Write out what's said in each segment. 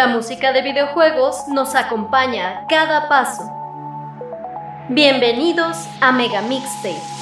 La música de videojuegos nos acompaña a cada paso. Bienvenidos a Mega Mixtape.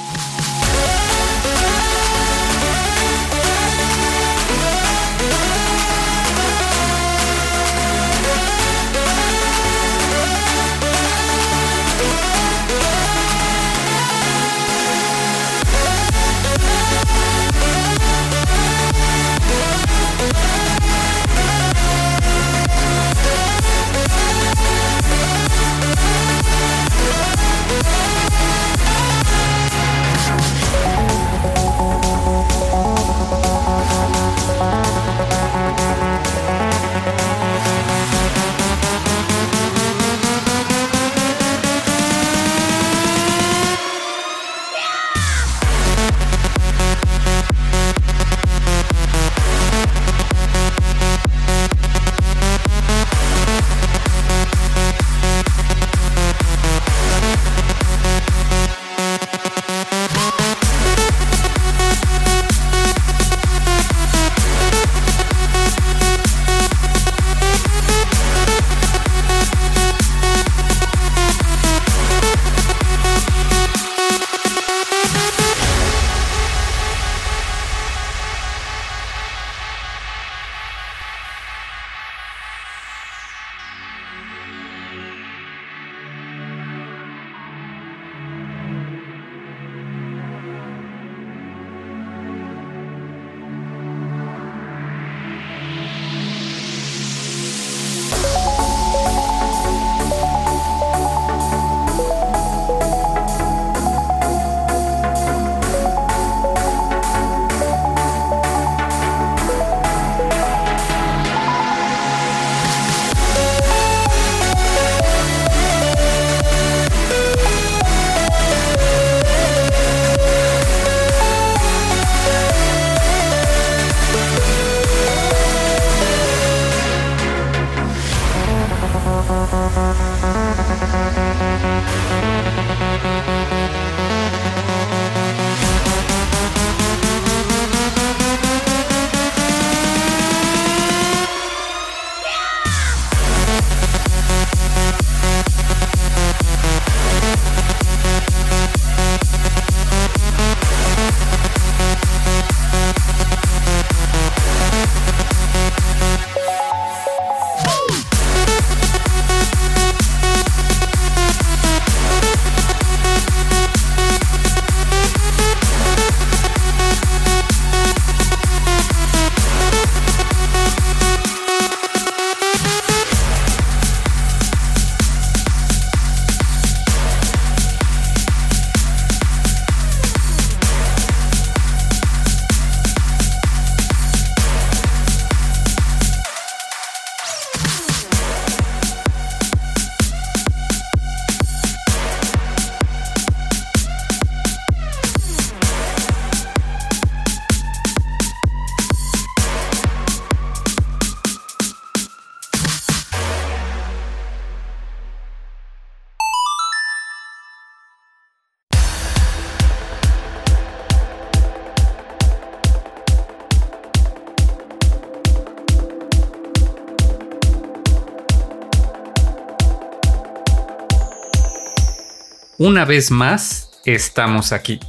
Una vez más, estamos aquí.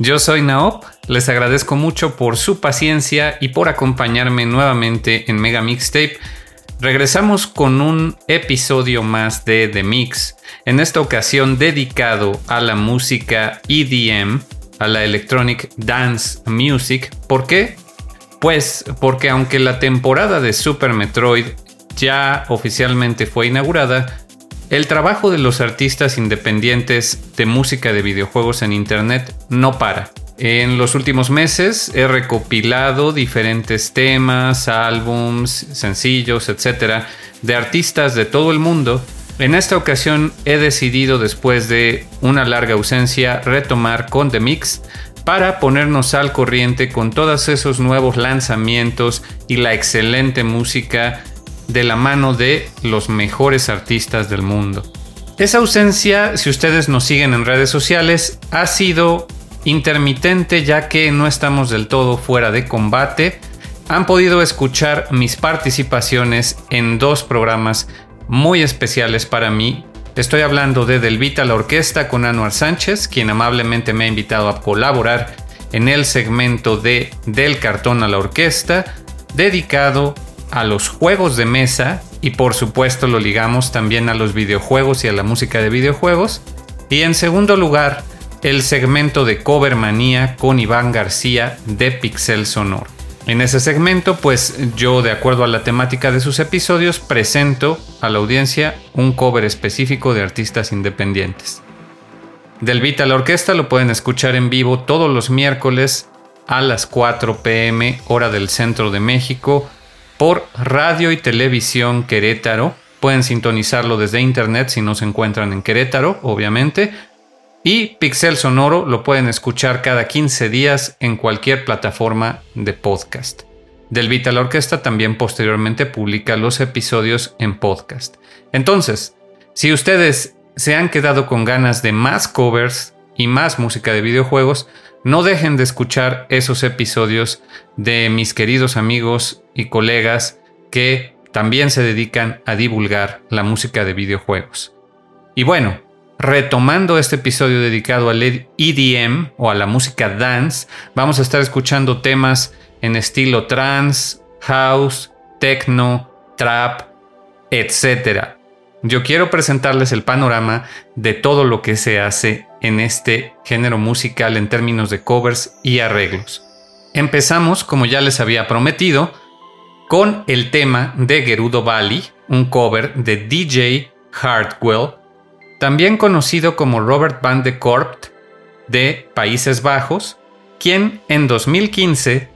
Yo soy Naop, les agradezco mucho por su paciencia y por acompañarme nuevamente en Mega Mixtape. Regresamos con un episodio más de The Mix, en esta ocasión dedicado a la música EDM, a la Electronic Dance Music. ¿Por qué? Pues porque aunque la temporada de Super Metroid ya oficialmente fue inaugurada, el trabajo de los artistas independientes de música de videojuegos en Internet no para. En los últimos meses he recopilado diferentes temas, álbums, sencillos, etc. de artistas de todo el mundo. En esta ocasión he decidido, después de una larga ausencia, retomar con The Mix para ponernos al corriente con todos esos nuevos lanzamientos y la excelente música de la mano de los mejores artistas del mundo. Esa ausencia, si ustedes nos siguen en redes sociales, ha sido intermitente ya que no estamos del todo fuera de combate han podido escuchar mis participaciones en dos programas muy especiales para mí. Estoy hablando de Del Vita la Orquesta con Anuar Sánchez, quien amablemente me ha invitado a colaborar en el segmento de Del Cartón a la Orquesta, dedicado a los juegos de mesa y por supuesto lo ligamos también a los videojuegos y a la música de videojuegos. Y en segundo lugar, el segmento de Cover Manía con Iván García de Pixel Sonor. En ese segmento, pues yo, de acuerdo a la temática de sus episodios, presento a la audiencia un cover específico de artistas independientes. Del Vita la Orquesta lo pueden escuchar en vivo todos los miércoles a las 4 pm hora del centro de México por radio y televisión Querétaro. Pueden sintonizarlo desde internet si no se encuentran en Querétaro, obviamente. Y Pixel Sonoro lo pueden escuchar cada 15 días en cualquier plataforma de podcast. Del Vital Orquesta también posteriormente publica los episodios en podcast. Entonces, si ustedes se han quedado con ganas de más covers y más música de videojuegos, no dejen de escuchar esos episodios de mis queridos amigos y colegas que también se dedican a divulgar la música de videojuegos. Y bueno, retomando este episodio dedicado al EDM o a la música dance, vamos a estar escuchando temas en estilo trance, house, techno, trap, etc. Yo quiero presentarles el panorama de todo lo que se hace en este género musical en términos de covers y arreglos. Empezamos, como ya les había prometido, con el tema de Gerudo Valley, un cover de DJ Hardwell, también conocido como Robert Van de Korpt de Países Bajos, quien en 2015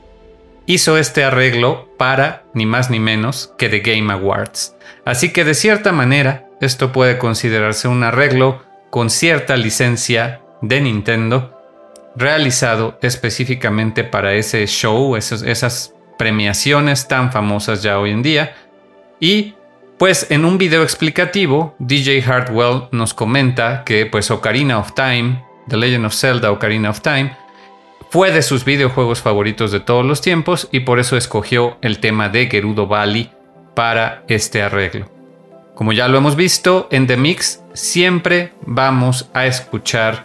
hizo este arreglo para ni más ni menos que The Game Awards. Así que de cierta manera, esto puede considerarse un arreglo con cierta licencia de Nintendo realizado específicamente para ese show, esas premiaciones tan famosas ya hoy en día. Y pues en un video explicativo, DJ Hardwell nos comenta que pues Ocarina of Time, The Legend of Zelda Ocarina of Time, fue de sus videojuegos favoritos de todos los tiempos y por eso escogió el tema de Gerudo Valley para este arreglo. Como ya lo hemos visto en The Mix, siempre vamos a escuchar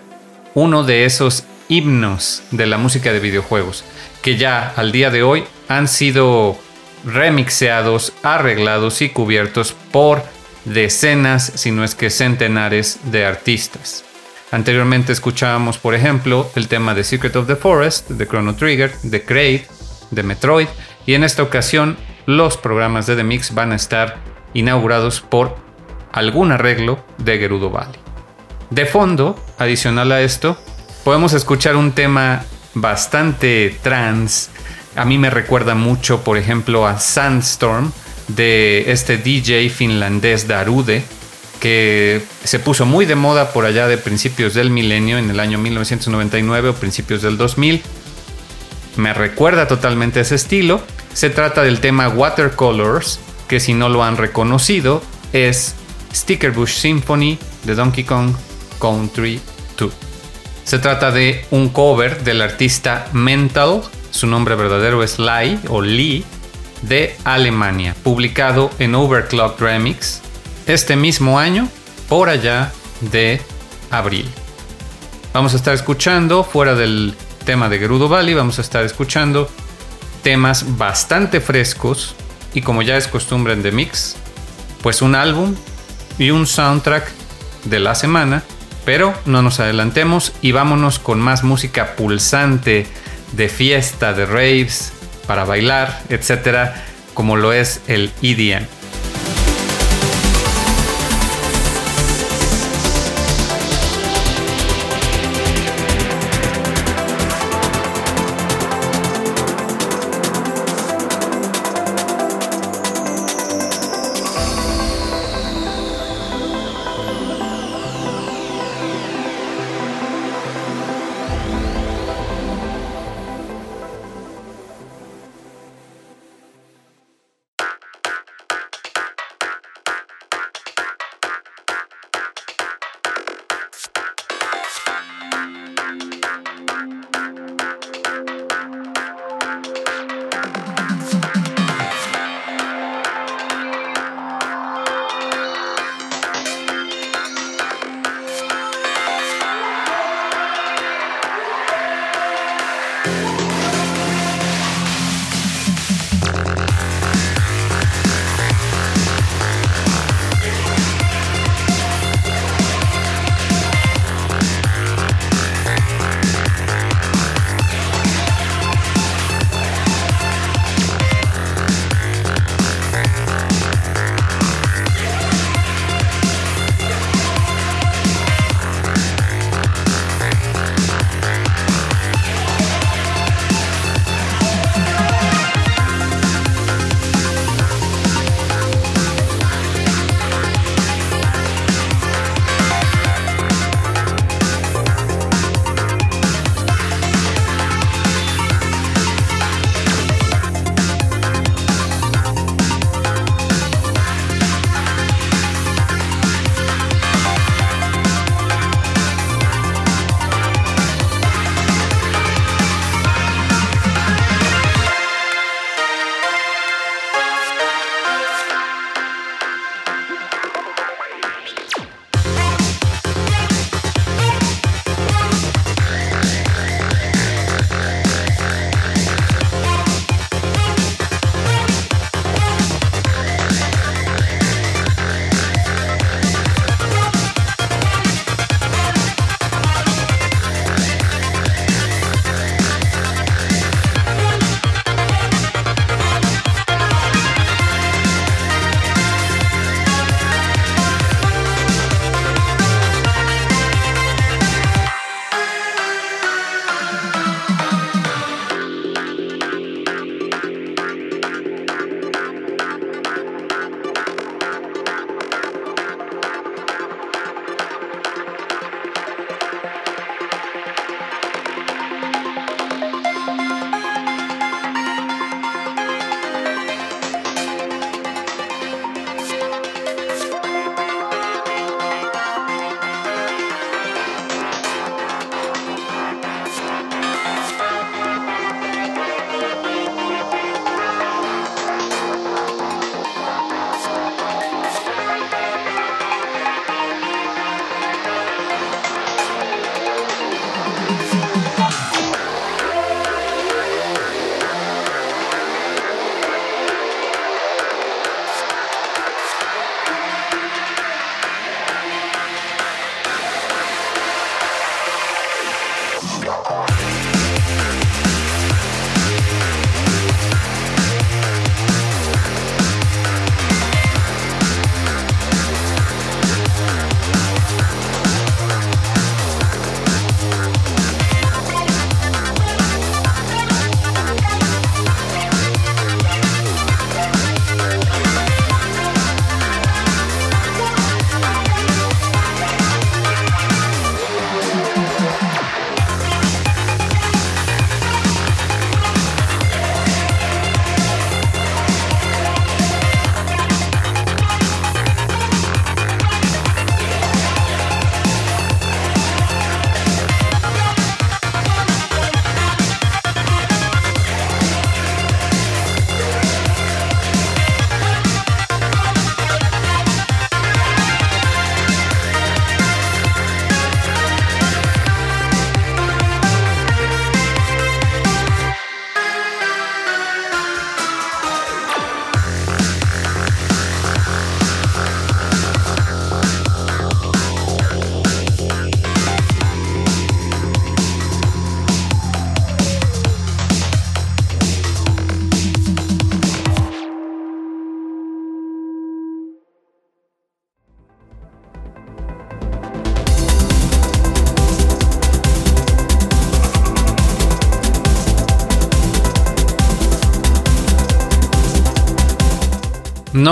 uno de esos himnos de la música de videojuegos, que ya al día de hoy han sido remixeados, arreglados y cubiertos por decenas, si no es que centenares de artistas. Anteriormente escuchábamos, por ejemplo, el tema de Secret of the Forest, de Chrono Trigger, de Kraid, de Metroid, y en esta ocasión los programas de The Mix van a estar inaugurados por algún arreglo de Gerudo Valley. De fondo, adicional a esto, podemos escuchar un tema bastante trans. A mí me recuerda mucho, por ejemplo, a Sandstorm de este DJ finlandés Darude, que se puso muy de moda por allá de principios del milenio, en el año 1999 o principios del 2000. Me recuerda totalmente ese estilo. Se trata del tema Watercolors que si no lo han reconocido es Sticker Bush Symphony de Donkey Kong Country 2. Se trata de un cover del artista Mental, su nombre verdadero es Lai o Lee, de Alemania, publicado en Overclock Remix este mismo año, por allá de abril. Vamos a estar escuchando, fuera del tema de Gerudo Valley, vamos a estar escuchando temas bastante frescos y como ya es costumbre en The Mix, pues un álbum y un soundtrack de la semana, pero no nos adelantemos y vámonos con más música pulsante de fiesta, de raves, para bailar, etcétera, como lo es el EDM.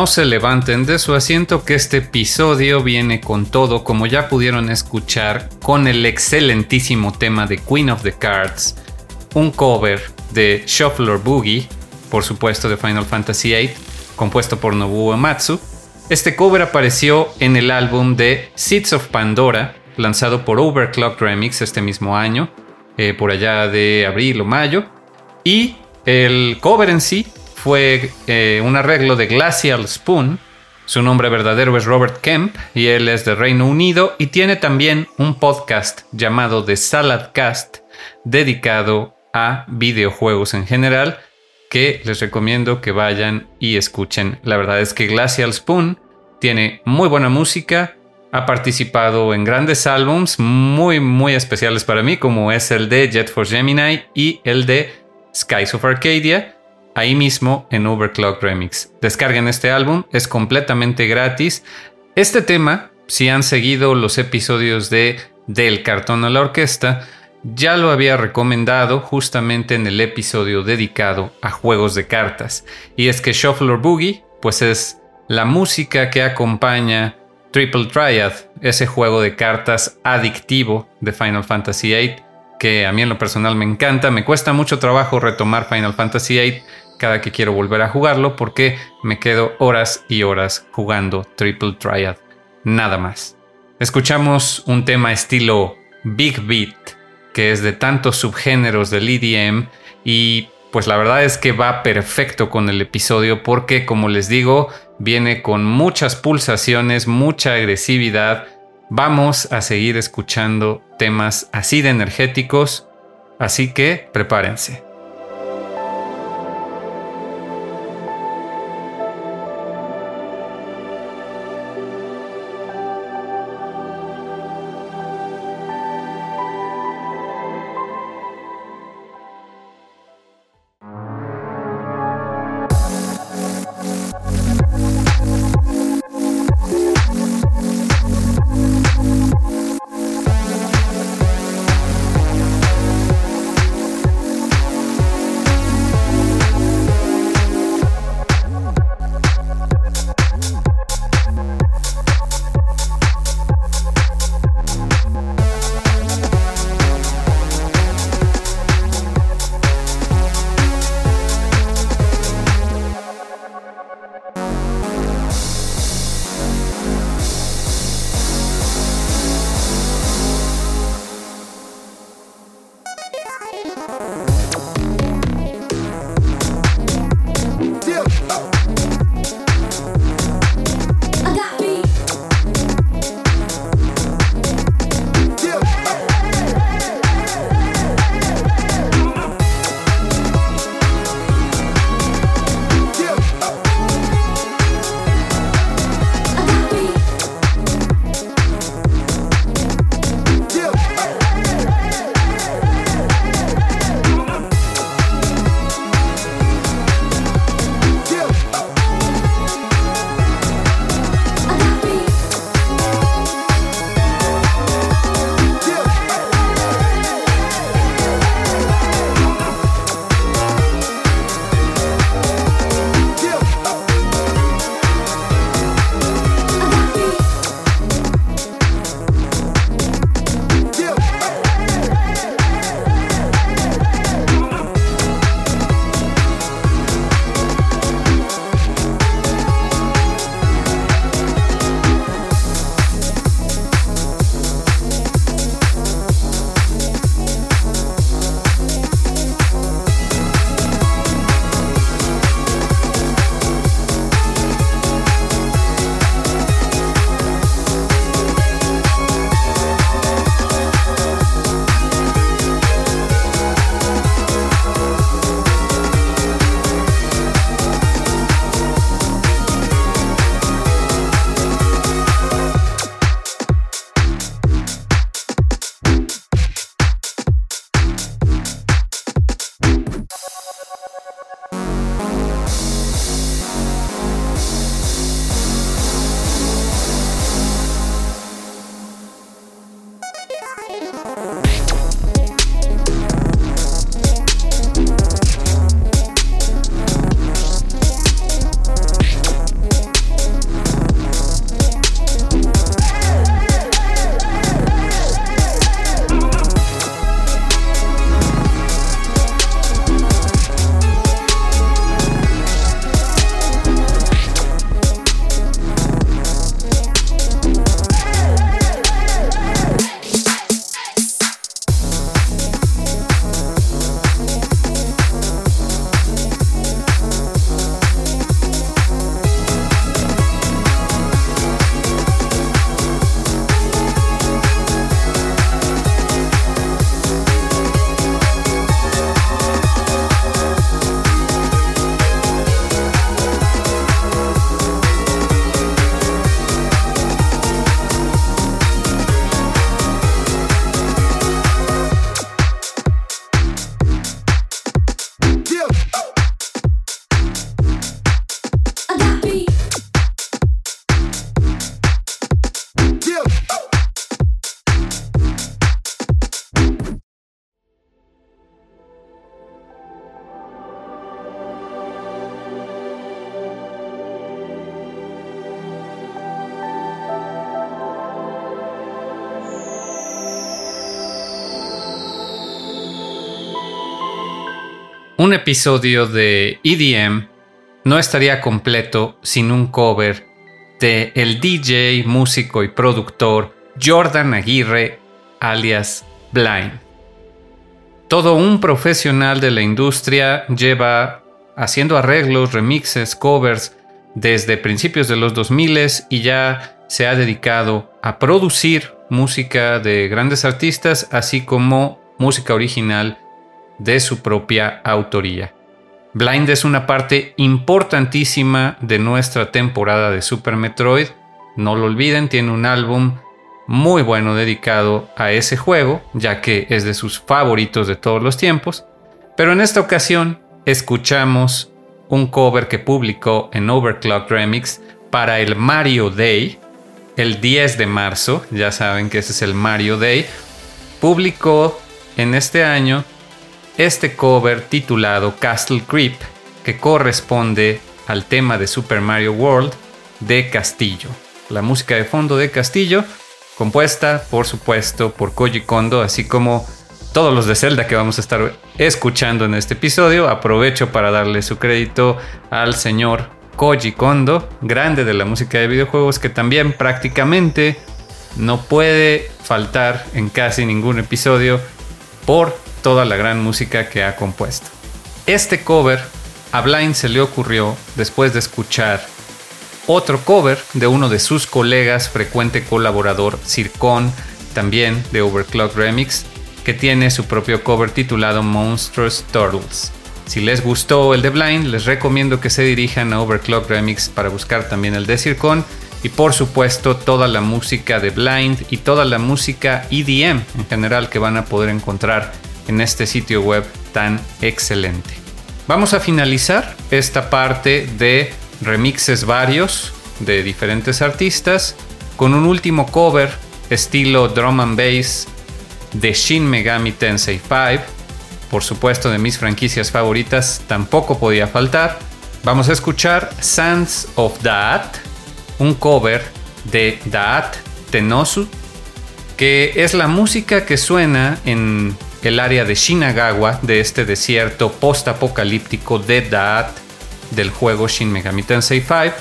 No se levanten de su asiento que este episodio viene con todo, como ya pudieron escuchar, con el excelentísimo tema de Queen of the Cards, un cover de Shuffler Boogie, por supuesto de Final Fantasy VIII, compuesto por Nobuo Ematsu. Este cover apareció en el álbum de Seeds of Pandora, lanzado por Overclock Remix este mismo año, eh, por allá de abril o mayo. Y el cover en sí fue eh, un arreglo de Glacial Spoon. Su nombre verdadero es Robert Kemp y él es de Reino Unido y tiene también un podcast llamado The Salad Cast dedicado a videojuegos en general, que les recomiendo que vayan y escuchen. La verdad es que Glacial Spoon tiene muy buena música, ha participado en grandes álbums muy muy especiales para mí, como es el de Jet Force Gemini y el de Skies of Arcadia, ahí mismo en Overclock Remix. Descarguen este álbum, es completamente gratis. Este tema, si han seguido los episodios de Del cartón a la orquesta, ya lo había recomendado justamente en el episodio dedicado a juegos de cartas. Y es que Shuffler Boogie, pues es la música que acompaña Triple Triad, ese juego de cartas adictivo de Final Fantasy VIII, que a mí en lo personal me encanta. Me cuesta mucho trabajo retomar Final Fantasy VIII cada que quiero volver a jugarlo porque me quedo horas y horas jugando Triple Triad. Nada más. Escuchamos un tema estilo Big Beat, que es de tantos subgéneros del EDM y pues la verdad es que va perfecto con el episodio porque como les digo, viene con muchas pulsaciones, mucha agresividad. Vamos a seguir escuchando temas así de energéticos, así que prepárense. Un episodio de EDM no estaría completo sin un cover de el DJ, músico y productor Jordan Aguirre, alias Blind. Todo un profesional de la industria lleva haciendo arreglos, remixes, covers desde principios de los 2000 y ya se ha dedicado a producir música de grandes artistas, así como música original de su propia autoría. Blind es una parte importantísima de nuestra temporada de Super Metroid. No lo olviden, tiene un álbum muy bueno dedicado a ese juego, ya que es de sus favoritos de todos los tiempos. Pero en esta ocasión escuchamos un cover que publicó en Overclock Remix para el Mario Day, el 10 de marzo, ya saben que ese es el Mario Day, publicó en este año este cover titulado Castle Creep, que corresponde al tema de Super Mario World de Castillo. La música de fondo de Castillo, compuesta por supuesto por Koji Kondo, así como todos los de Zelda que vamos a estar escuchando en este episodio. Aprovecho para darle su crédito al señor Koji Kondo, grande de la música de videojuegos, que también prácticamente no puede faltar en casi ningún episodio por toda la gran música que ha compuesto. Este cover a Blind se le ocurrió después de escuchar otro cover de uno de sus colegas, frecuente colaborador, Circon, también de Overclock Remix, que tiene su propio cover titulado Monstrous Turtles. Si les gustó el de Blind, les recomiendo que se dirijan a Overclock Remix para buscar también el de Circon y por supuesto toda la música de Blind y toda la música EDM en general que van a poder encontrar en este sitio web tan excelente. Vamos a finalizar esta parte de remixes varios de diferentes artistas con un último cover estilo drum and bass de Shin Megami Tensei 5. Por supuesto, de mis franquicias favoritas tampoco podía faltar. Vamos a escuchar Sands of Daat, un cover de Daat Tenosu, que es la música que suena en el área de Shinagawa, de este desierto post-apocalíptico de Daat del juego Shin Megami Tensei 5,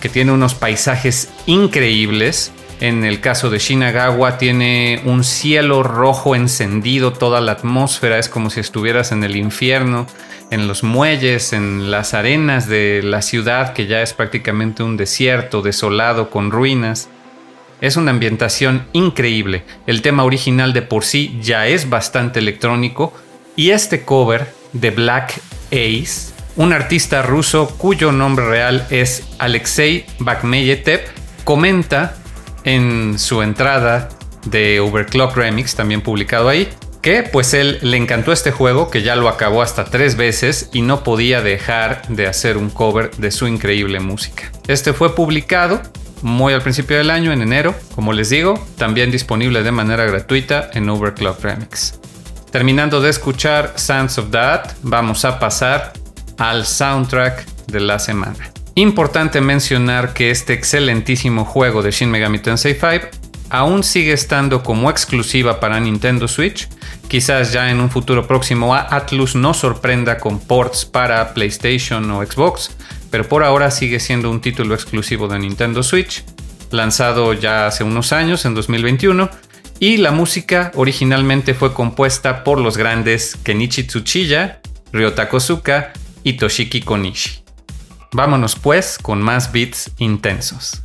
que tiene unos paisajes increíbles. En el caso de Shinagawa tiene un cielo rojo encendido, toda la atmósfera es como si estuvieras en el infierno, en los muelles, en las arenas de la ciudad que ya es prácticamente un desierto desolado con ruinas. Es una ambientación increíble. El tema original de por sí ya es bastante electrónico y este cover de Black Ace, un artista ruso cuyo nombre real es Alexei Bakhmeyev, comenta en su entrada de Overclock Remix, también publicado ahí, que pues él le encantó este juego, que ya lo acabó hasta tres veces y no podía dejar de hacer un cover de su increíble música. Este fue publicado muy al principio del año, en enero, como les digo, también disponible de manera gratuita en Overclock Remix. Terminando de escuchar Sounds of That, vamos a pasar al soundtrack de la semana. Importante mencionar que este excelentísimo juego de Shin Megami Tensei 5 aún sigue estando como exclusiva para Nintendo Switch. Quizás ya en un futuro próximo Atlus nos sorprenda con ports para PlayStation o Xbox, pero por ahora sigue siendo un título exclusivo de Nintendo Switch, lanzado ya hace unos años, en 2021, y la música originalmente fue compuesta por los grandes Kenichi Tsuchiya, Ryota Kosuka y Toshiki Konishi. Vámonos pues con más beats intensos.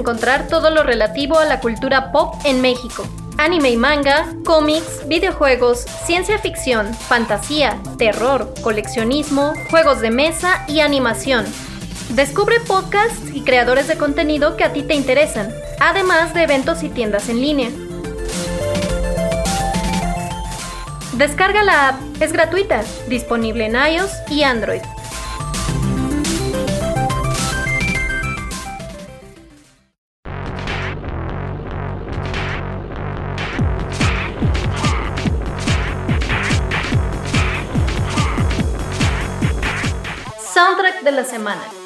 Encontrar todo lo relativo a la cultura pop en México. Anime y manga, cómics, videojuegos, ciencia ficción, fantasía, terror, coleccionismo, juegos de mesa y animación. Descubre podcasts y creadores de contenido que a ti te interesan, además de eventos y tiendas en línea. Descarga la app, es gratuita, disponible en iOS y Android. La semana.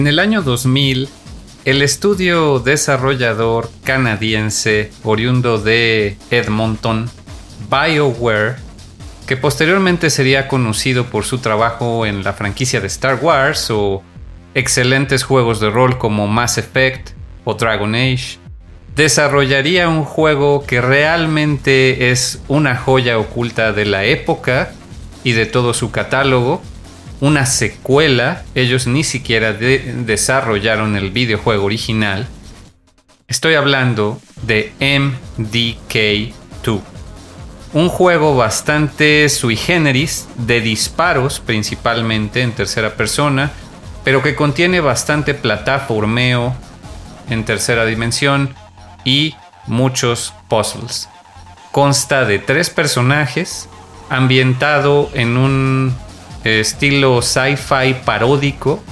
En el año 2000, el estudio desarrollador canadiense oriundo de Edmonton, BioWare, que posteriormente sería conocido por su trabajo en la franquicia de Star Wars o excelentes juegos de rol como Mass Effect o Dragon Age, desarrollaría un juego que realmente es una joya oculta de la época y de todo su catálogo, una secuela, ellos ni siquiera desarrollaron el videojuego original. Estoy hablando de MDK2, un juego bastante sui generis de disparos principalmente en tercera persona, pero que contiene bastante plataformeo en tercera dimensión y muchos puzzles. Consta de tres personajes, ambientado en un estilo sci-fi paródico,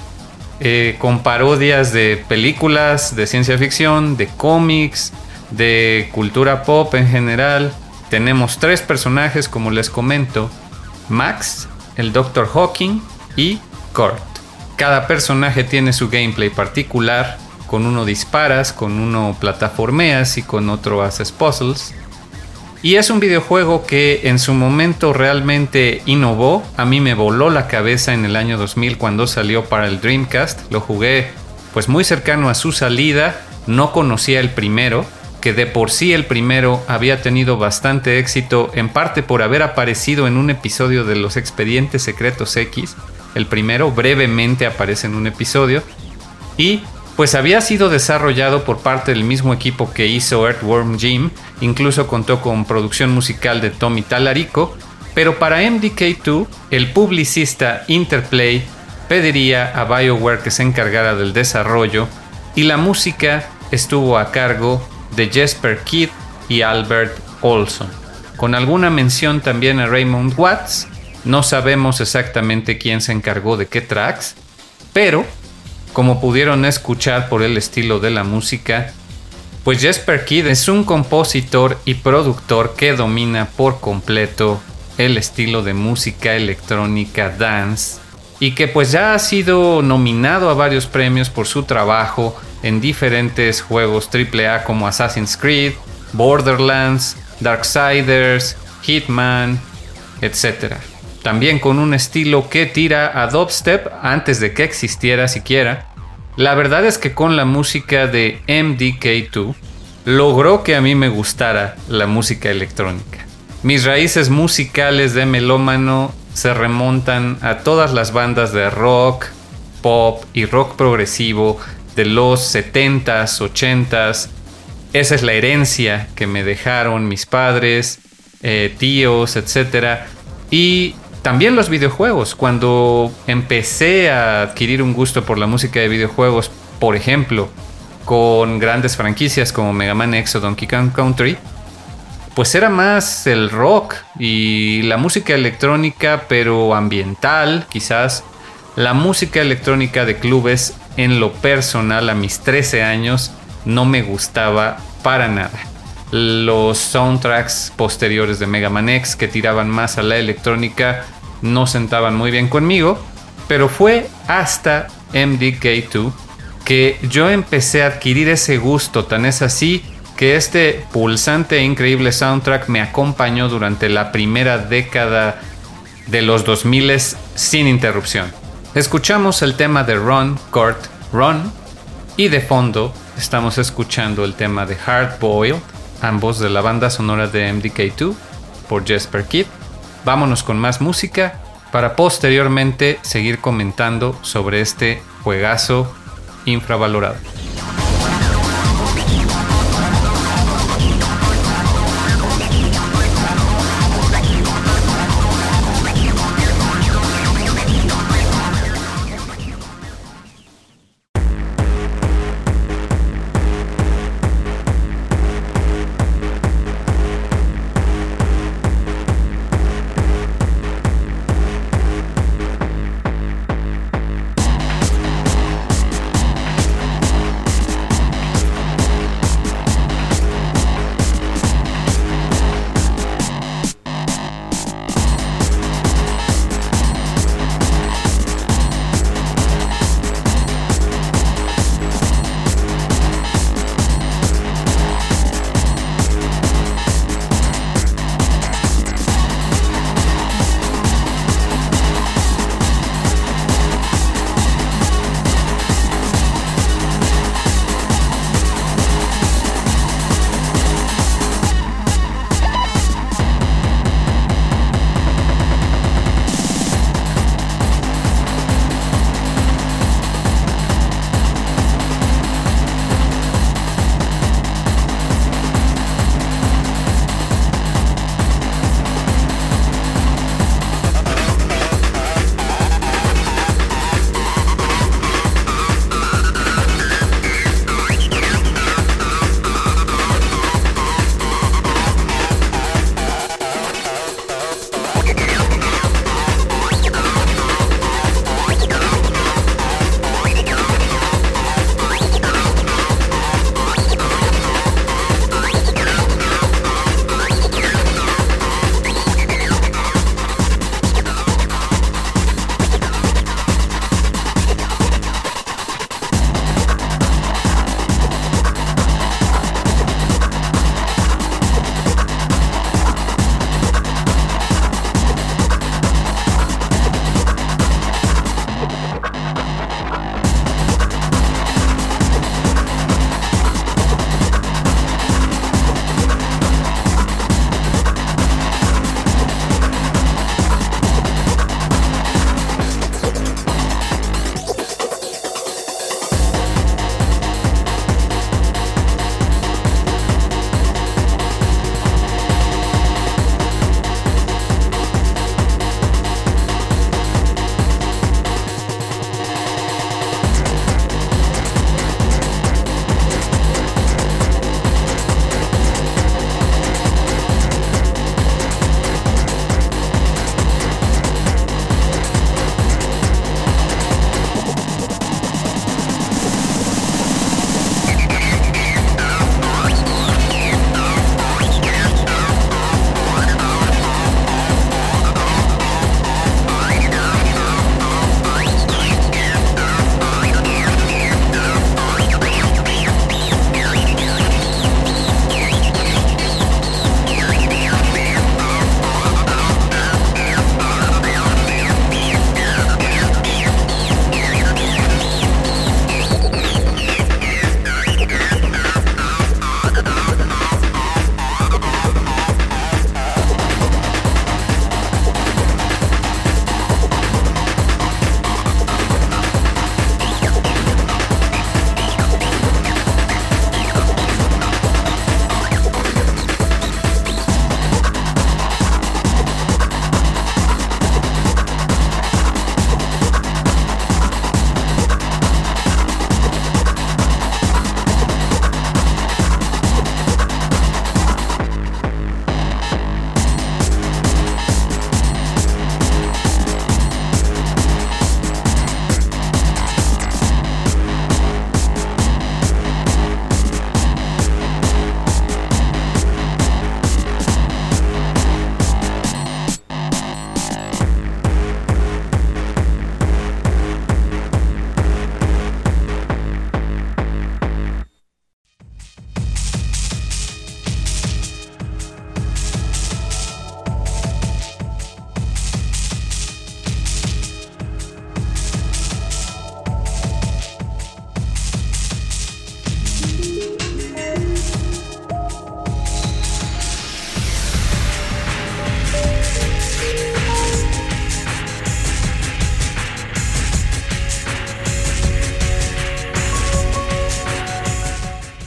eh, con parodias de películas de ciencia ficción, de cómics, de cultura pop en general. Tenemos tres personajes, como les comento, Max, el Dr. Hawking y Kurt. Cada personaje tiene su gameplay particular, con uno disparas, con uno plataformeas y con otro haces puzzles. Y es un videojuego que en su momento realmente innovó. A mí me voló la cabeza en el año 2000 cuando salió para el Dreamcast. Lo jugué pues muy cercano a su salida. No conocía el primero, que de por sí el primero había tenido bastante éxito, en parte por haber aparecido en un episodio de Los Expedientes Secretos X. El primero brevemente aparece en un episodio. Y pues había sido desarrollado por parte del mismo equipo que hizo Earthworm Jim, incluso contó con producción musical de Tommy Talarico, pero para MDK2 el publicista Interplay pediría a BioWare que se encargara del desarrollo y la música estuvo a cargo de Jesper Kidd y Albert Olson, con alguna mención también a Raymond Watts, no sabemos exactamente quién se encargó de qué tracks, pero como pudieron escuchar por el estilo de la música, pues Jesper Kidd es un compositor y productor que domina por completo el estilo de música electrónica dance y que pues ya ha sido nominado a varios premios por su trabajo en diferentes juegos AAA como Assassin's Creed, Borderlands, Darksiders, Hitman, etc también con un estilo que tira a dubstep antes de que existiera siquiera. La verdad es que con la música de MDK2 logró que a mí me gustara la música electrónica. Mis raíces musicales de melómano se remontan a todas las bandas de rock, pop y rock progresivo de los 70s, 80s. Esa es la herencia que me dejaron mis padres, eh, tíos, etc. Y también los videojuegos. Cuando empecé a adquirir un gusto por la música de videojuegos, por ejemplo, con grandes franquicias como Mega Man X o Donkey Kong Country, pues era más el rock y la música electrónica, pero ambiental, quizás. La música electrónica de clubes, en lo personal, a mis 13 años, no me gustaba para nada los soundtracks posteriores de Mega Man X que tiraban más a la electrónica no sentaban muy bien conmigo, pero fue hasta MDK2 que yo empecé a adquirir ese gusto, tan es así que este pulsante e increíble soundtrack me acompañó durante la primera década de los 2000 sin interrupción. Escuchamos el tema de Run, Court, Run y de fondo estamos escuchando el tema de Hard Boiled ambos de la banda sonora de MDK2 por Jesper Kidd. Vámonos con más música para posteriormente seguir comentando sobre este juegazo infravalorado.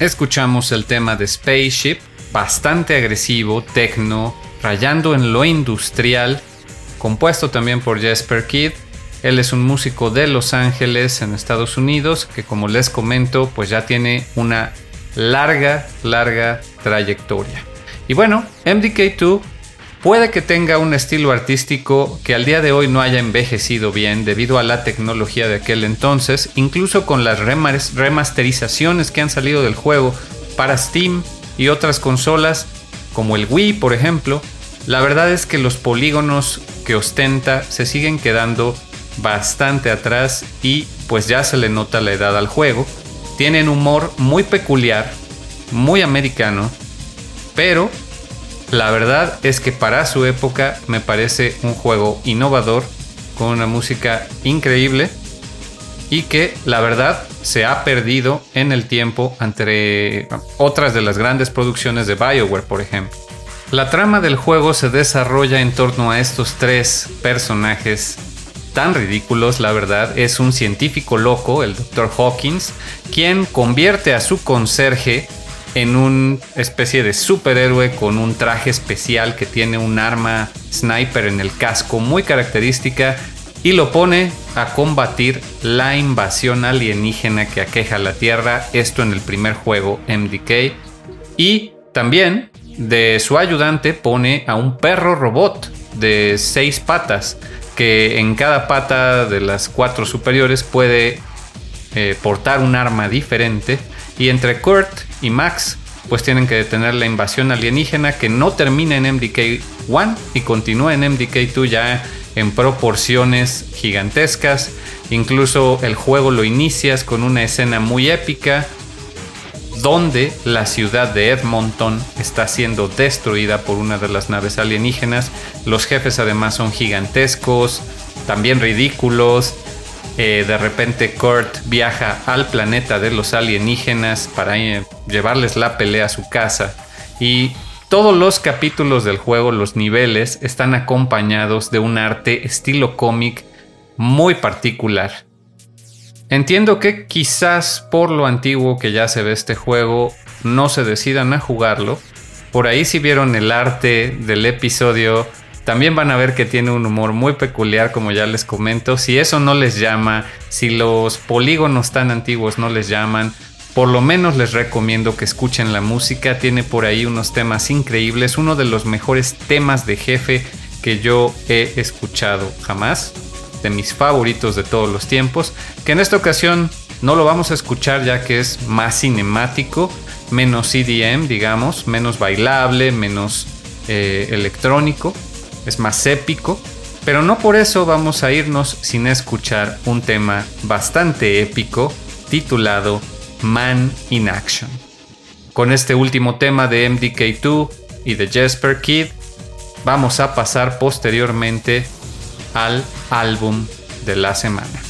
Escuchamos el tema de Spaceship, bastante agresivo, techno, rayando en lo industrial, compuesto también por Jesper Kidd. Él es un músico de Los Ángeles, en Estados Unidos, que como les comento, pues ya tiene una larga, larga trayectoria. Y bueno, MDK2 puede que tenga un estilo artístico que al día de hoy no haya envejecido bien debido a la tecnología de aquel entonces, incluso con las remasterizaciones que han salido del juego para Steam y otras consolas como el Wii, por ejemplo. La verdad es que los polígonos que ostenta se siguen quedando bastante atrás y pues ya se le nota la edad al juego. Tienen humor muy peculiar, muy americano, pero la verdad es que para su época me parece un juego innovador, con una música increíble y que la verdad se ha perdido en el tiempo entre otras de las grandes producciones de Bioware, por ejemplo. La trama del juego se desarrolla en torno a estos tres personajes tan ridículos, la verdad. Es un científico loco, el Dr. Hawkins, quien convierte a su conserje en una especie de superhéroe con un traje especial que tiene un arma sniper en el casco muy característica y lo pone a combatir la invasión alienígena que aqueja la Tierra, esto en el primer juego MDK. Y también de su ayudante pone a un perro robot de seis patas, que en cada pata de las cuatro superiores puede eh, portar un arma diferente. Y entre Kurt y Max pues tienen que detener la invasión alienígena que no termina en MDK-1 y continúa en MDK-2 ya en proporciones gigantescas. Incluso el juego lo inicias con una escena muy épica donde la ciudad de Edmonton está siendo destruida por una de las naves alienígenas. Los jefes además son gigantescos, también ridículos. Eh, de repente Kurt viaja al planeta de los alienígenas para eh, llevarles la pelea a su casa. Y todos los capítulos del juego, los niveles, están acompañados de un arte estilo cómic muy particular. Entiendo que quizás por lo antiguo que ya se ve este juego, no se decidan a jugarlo. Por ahí si vieron el arte del episodio también van a ver que tiene un humor muy peculiar, como ya les comento. Si eso no les llama, si los polígonos tan antiguos no les llaman, por lo menos les recomiendo que escuchen la música. Tiene por ahí unos temas increíbles, uno de los mejores temas de jefe que yo he escuchado jamás, de mis favoritos de todos los tiempos, que en esta ocasión no lo vamos a escuchar ya que es más cinemático, menos EDM, digamos, menos bailable, menos eh, electrónico es más épico, pero no por eso vamos a irnos sin escuchar un tema bastante épico titulado Man in Action. Con este último tema de MDK2 y de Jesper Kid, vamos a pasar posteriormente al álbum de la semana.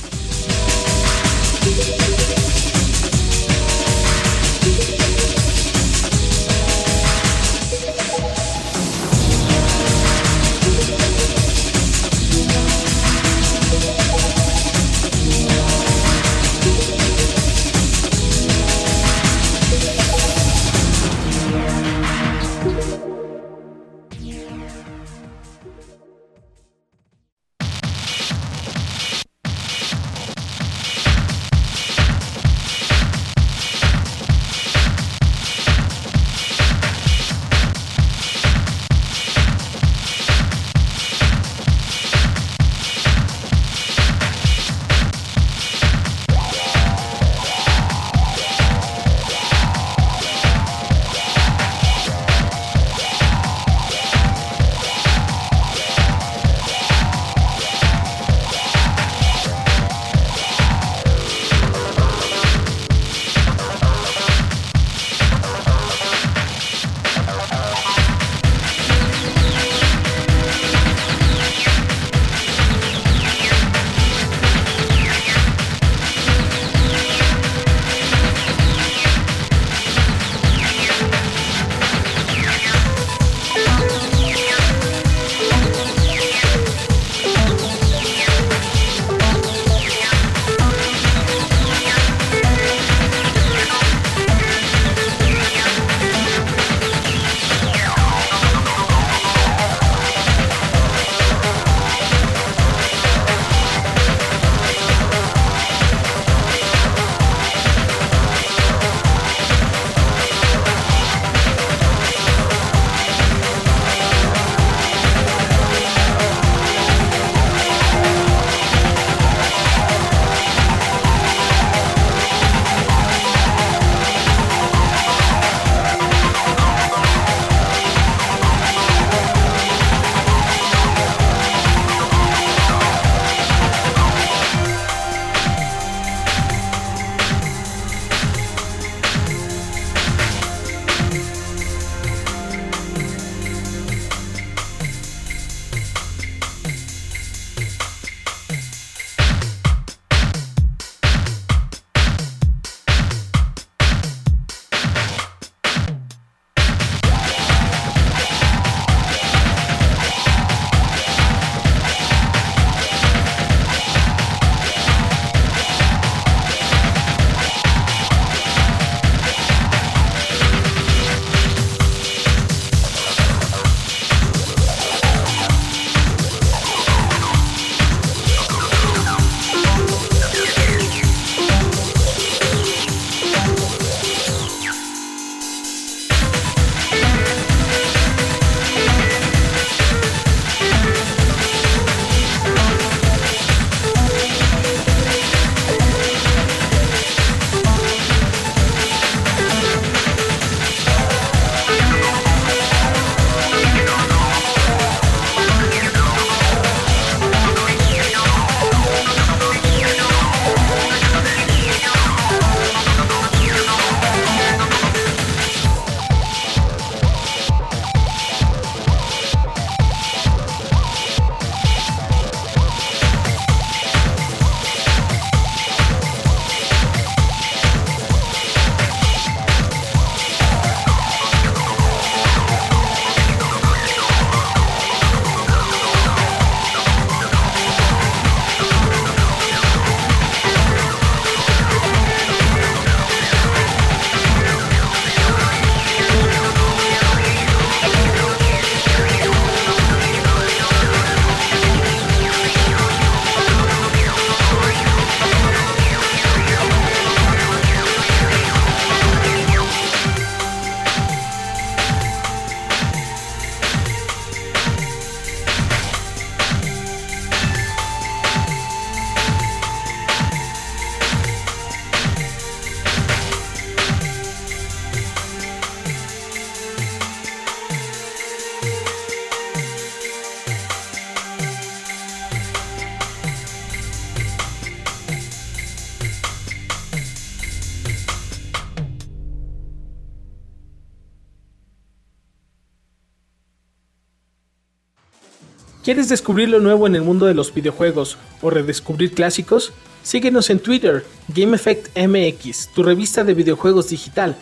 ¿Quieres descubrir lo nuevo en el mundo de los videojuegos o redescubrir clásicos? Síguenos en Twitter, GameEffectMX, tu revista de videojuegos digital,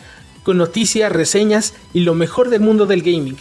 con noticias, reseñas y lo mejor del mundo del gaming.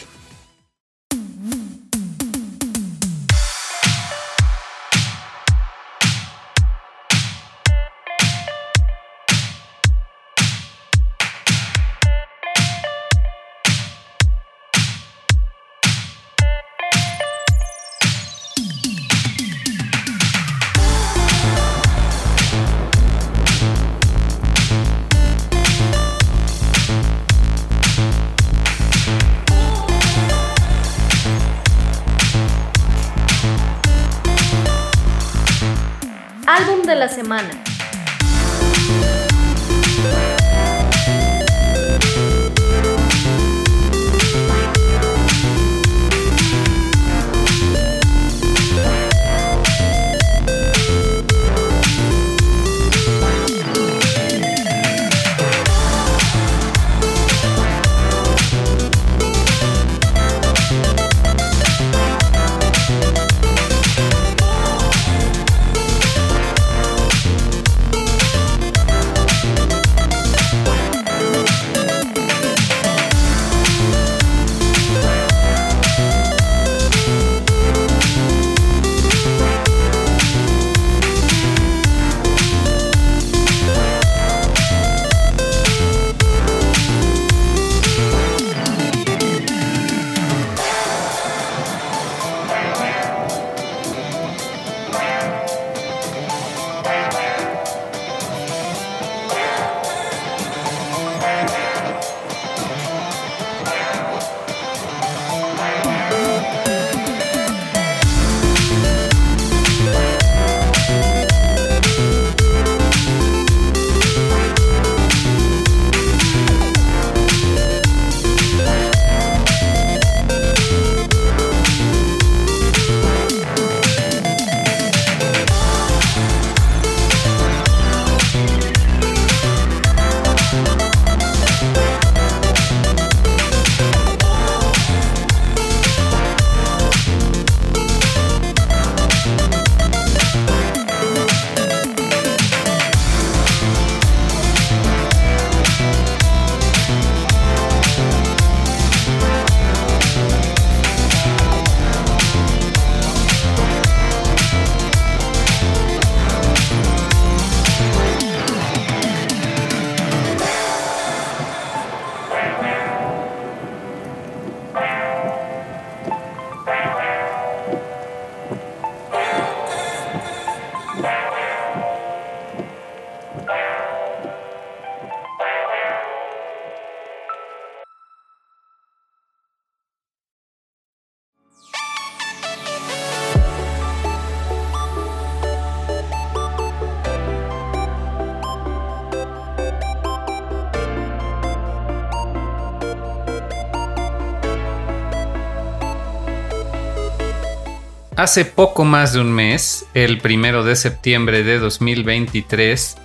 Hace poco más de un mes, el primero de septiembre de 2023,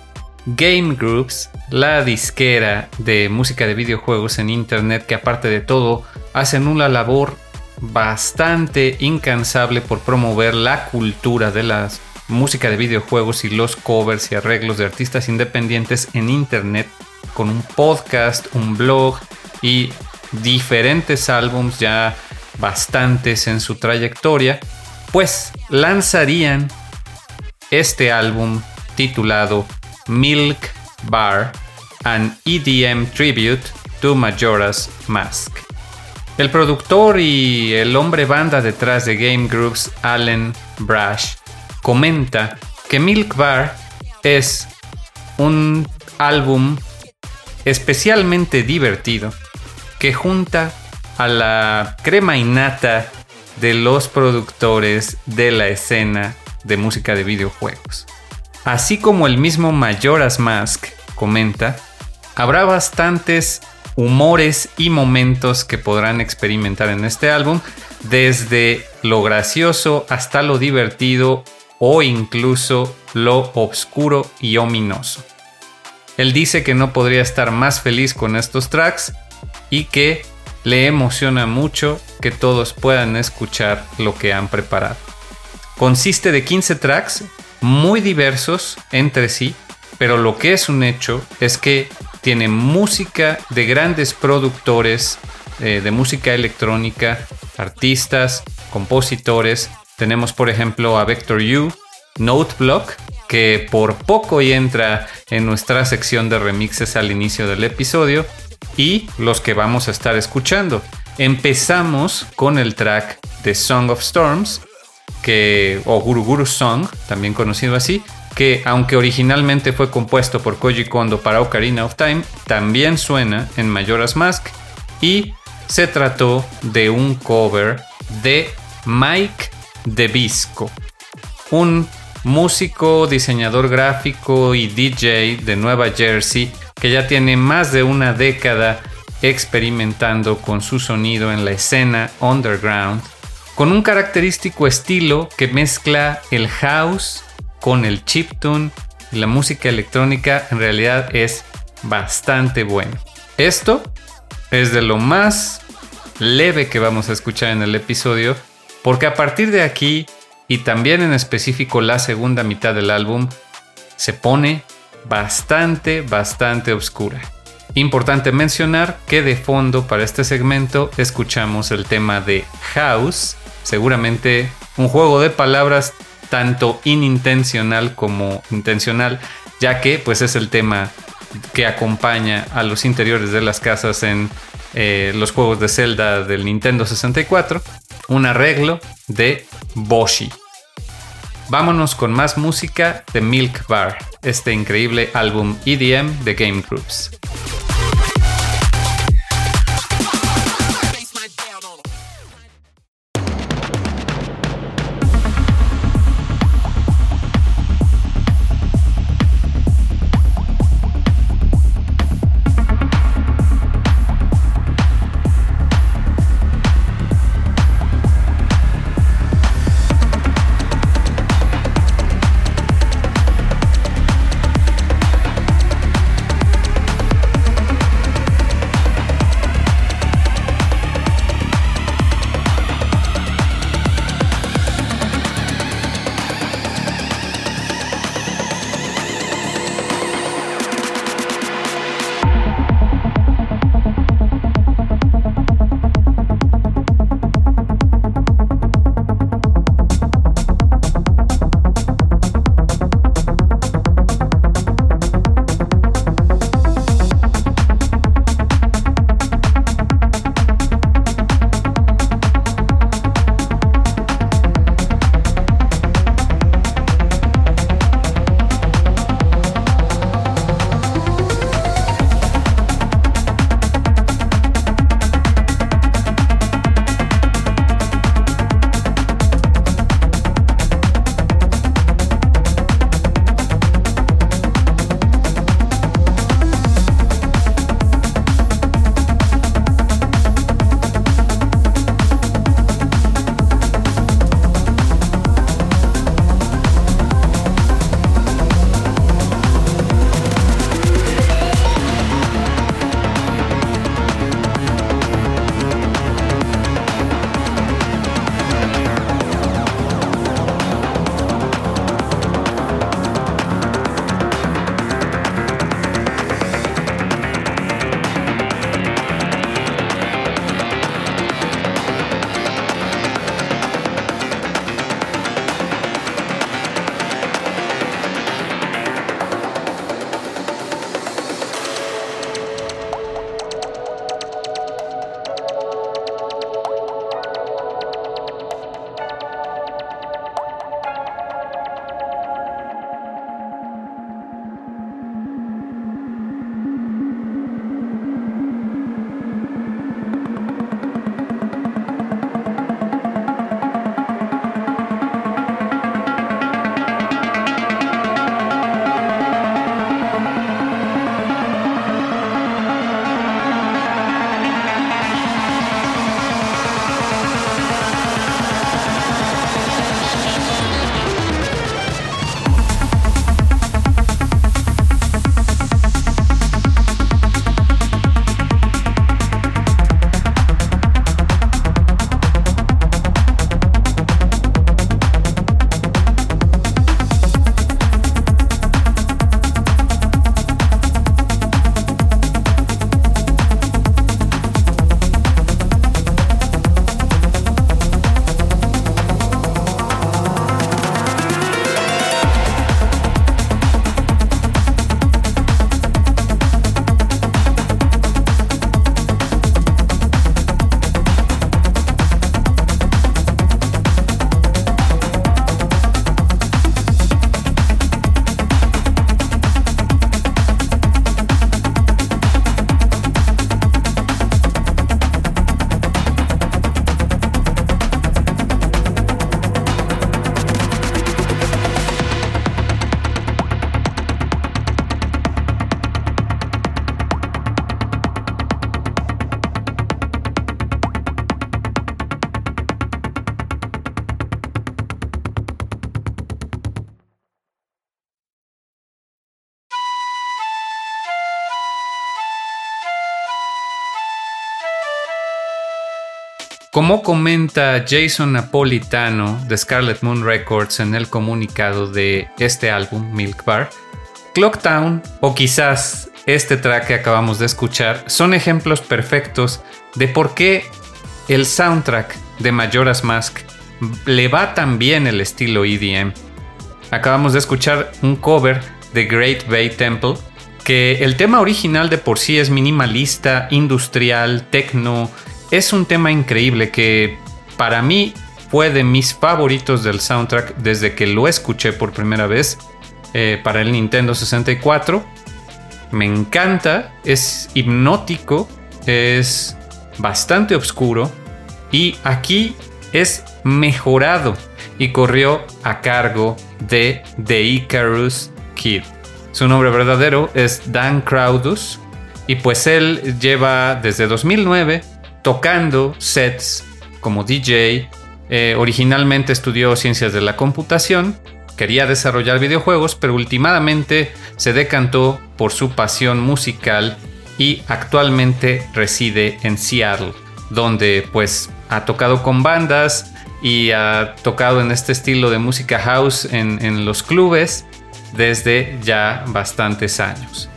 Game Groups, la disquera de música de videojuegos en internet que aparte de todo hacen una labor bastante incansable por promover la cultura de la música de videojuegos y los covers y arreglos de artistas independientes en internet con un podcast, un blog y diferentes álbums ya bastantes en su trayectoria pues lanzarían este álbum titulado Milk Bar, an EDM Tribute to Majora's Mask. El productor y el hombre banda detrás de Game Groups, Allen Brash, comenta que Milk Bar es un álbum especialmente divertido que junta a la crema innata de los productores de la escena de música de videojuegos. Así como el mismo Majora's Mask comenta, habrá bastantes humores y momentos que podrán experimentar en este álbum, desde lo gracioso hasta lo divertido o incluso lo oscuro y ominoso. Él dice que no podría estar más feliz con estos tracks y que le emociona mucho que todos puedan escuchar lo que han preparado. Consiste de 15 tracks muy diversos entre sí, pero lo que es un hecho es que tiene música de grandes productores eh, de música electrónica, artistas, compositores. Tenemos por ejemplo a Vector U, Noteblock, que por poco y entra en nuestra sección de remixes al inicio del episodio, y los que vamos a estar escuchando. Empezamos con el track de Song of Storms, que, o Guru Guru Song, también conocido así, que aunque originalmente fue compuesto por Koji Kondo para Ocarina of Time, también suena en Majora's Mask y se trató de un cover de Mike DeVisco, un músico, diseñador gráfico y DJ de Nueva Jersey que ya tiene más de una década experimentando con su sonido en la escena underground, con un característico estilo que mezcla el house con el chiptune y la música electrónica en realidad es bastante bueno. Esto es de lo más leve que vamos a escuchar en el episodio, porque a partir de aquí y también en específico la segunda mitad del álbum se pone bastante, bastante oscura. Importante mencionar que de fondo para este segmento escuchamos el tema de House, seguramente un juego de palabras tanto inintencional como intencional, ya que pues es el tema que acompaña a los interiores de las casas en eh, los juegos de Zelda del Nintendo 64, un arreglo de Boshi. Vámonos con más música de Milk Bar, este increíble álbum EDM de Game Groups. Como comenta Jason Napolitano de Scarlet Moon Records en el comunicado de este álbum, Milk Bar, Clocktown o quizás este track que acabamos de escuchar son ejemplos perfectos de por qué el soundtrack de Majora's Mask le va tan bien el estilo EDM. Acabamos de escuchar un cover de Great Bay Temple, que el tema original de por sí es minimalista, industrial, techno, es un tema increíble que para mí fue de mis favoritos del soundtrack desde que lo escuché por primera vez eh, para el Nintendo 64. Me encanta, es hipnótico, es bastante oscuro y aquí es mejorado y corrió a cargo de The Icarus Kid. Su nombre verdadero es Dan Crowdus y pues él lleva desde 2009 tocando sets como DJ. Eh, originalmente estudió ciencias de la computación, quería desarrollar videojuegos, pero últimamente se decantó por su pasión musical y actualmente reside en Seattle, donde pues ha tocado con bandas y ha tocado en este estilo de música house en, los clubes desde ya bastantes años.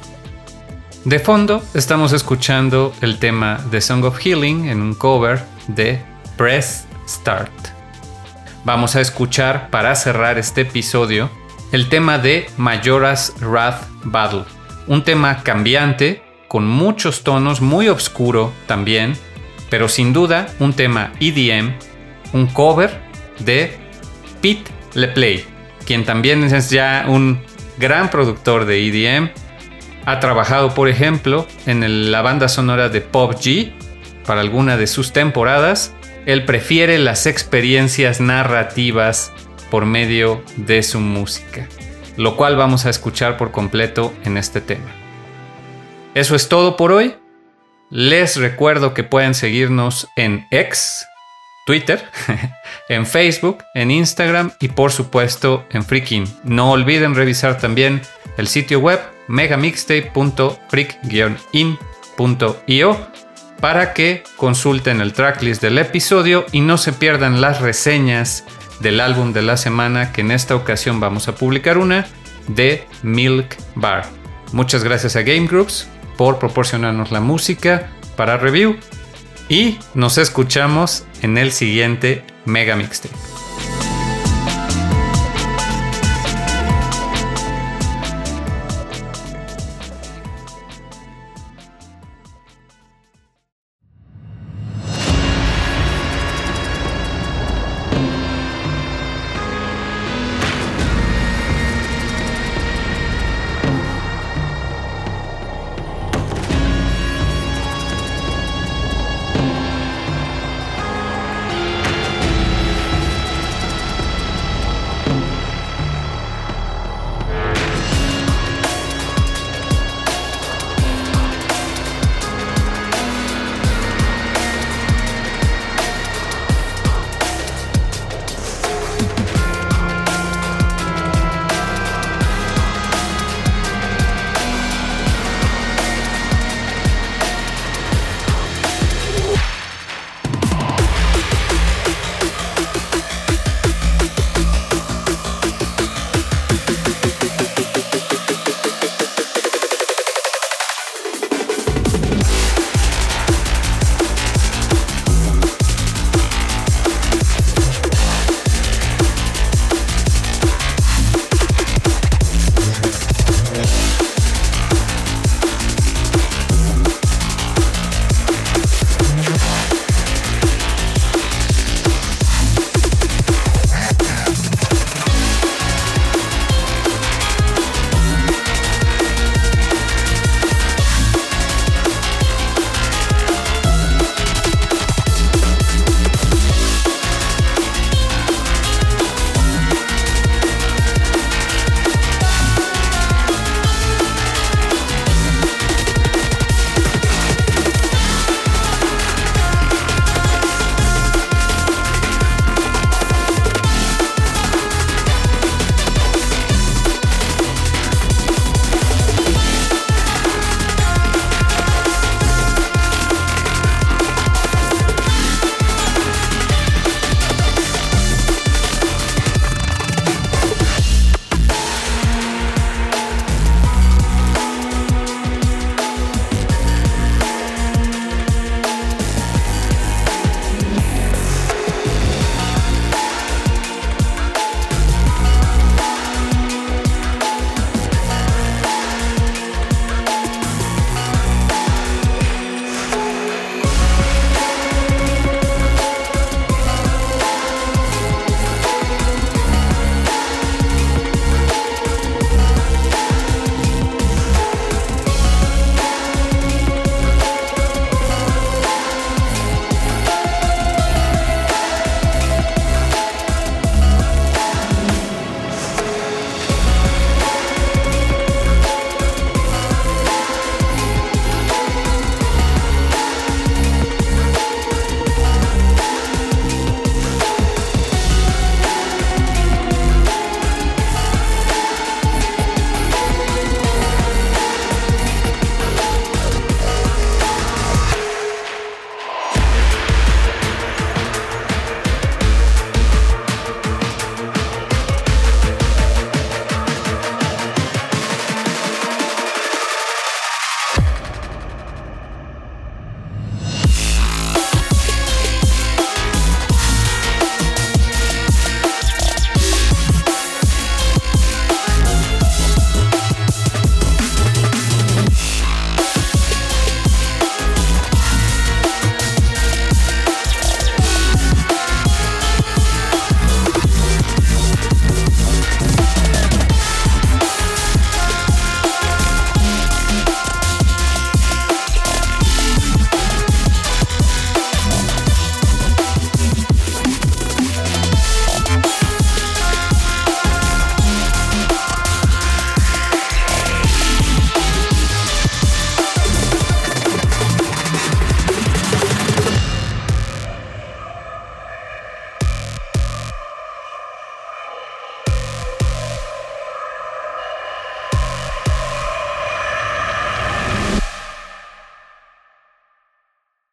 De fondo estamos escuchando el tema The Song of Healing en un cover de Press Start. Vamos a escuchar para cerrar este episodio el tema de Majora's Wrath Battle, un tema cambiante con muchos tonos, muy oscuro también, pero sin duda un tema EDM, un cover de Pete LePlay, quien también es ya un gran productor de EDM. Ha trabajado, por ejemplo, en la banda sonora de Pop G para alguna de sus temporadas. Él prefiere las experiencias narrativas por medio de su música, lo cual vamos a escuchar por completo en este tema. Eso es todo por hoy. Les recuerdo que pueden seguirnos en X, Twitter, en Facebook, en Instagram y por supuesto en Freaking. No olviden revisar también el sitio web megamixtape.freak-in.io para que consulten el tracklist del episodio y no se pierdan las reseñas del álbum de la semana que en esta ocasión vamos a publicar una de Milk Bar. Muchas gracias a Game Groups por proporcionarnos la música para review y nos escuchamos en el siguiente Mega Mixtape.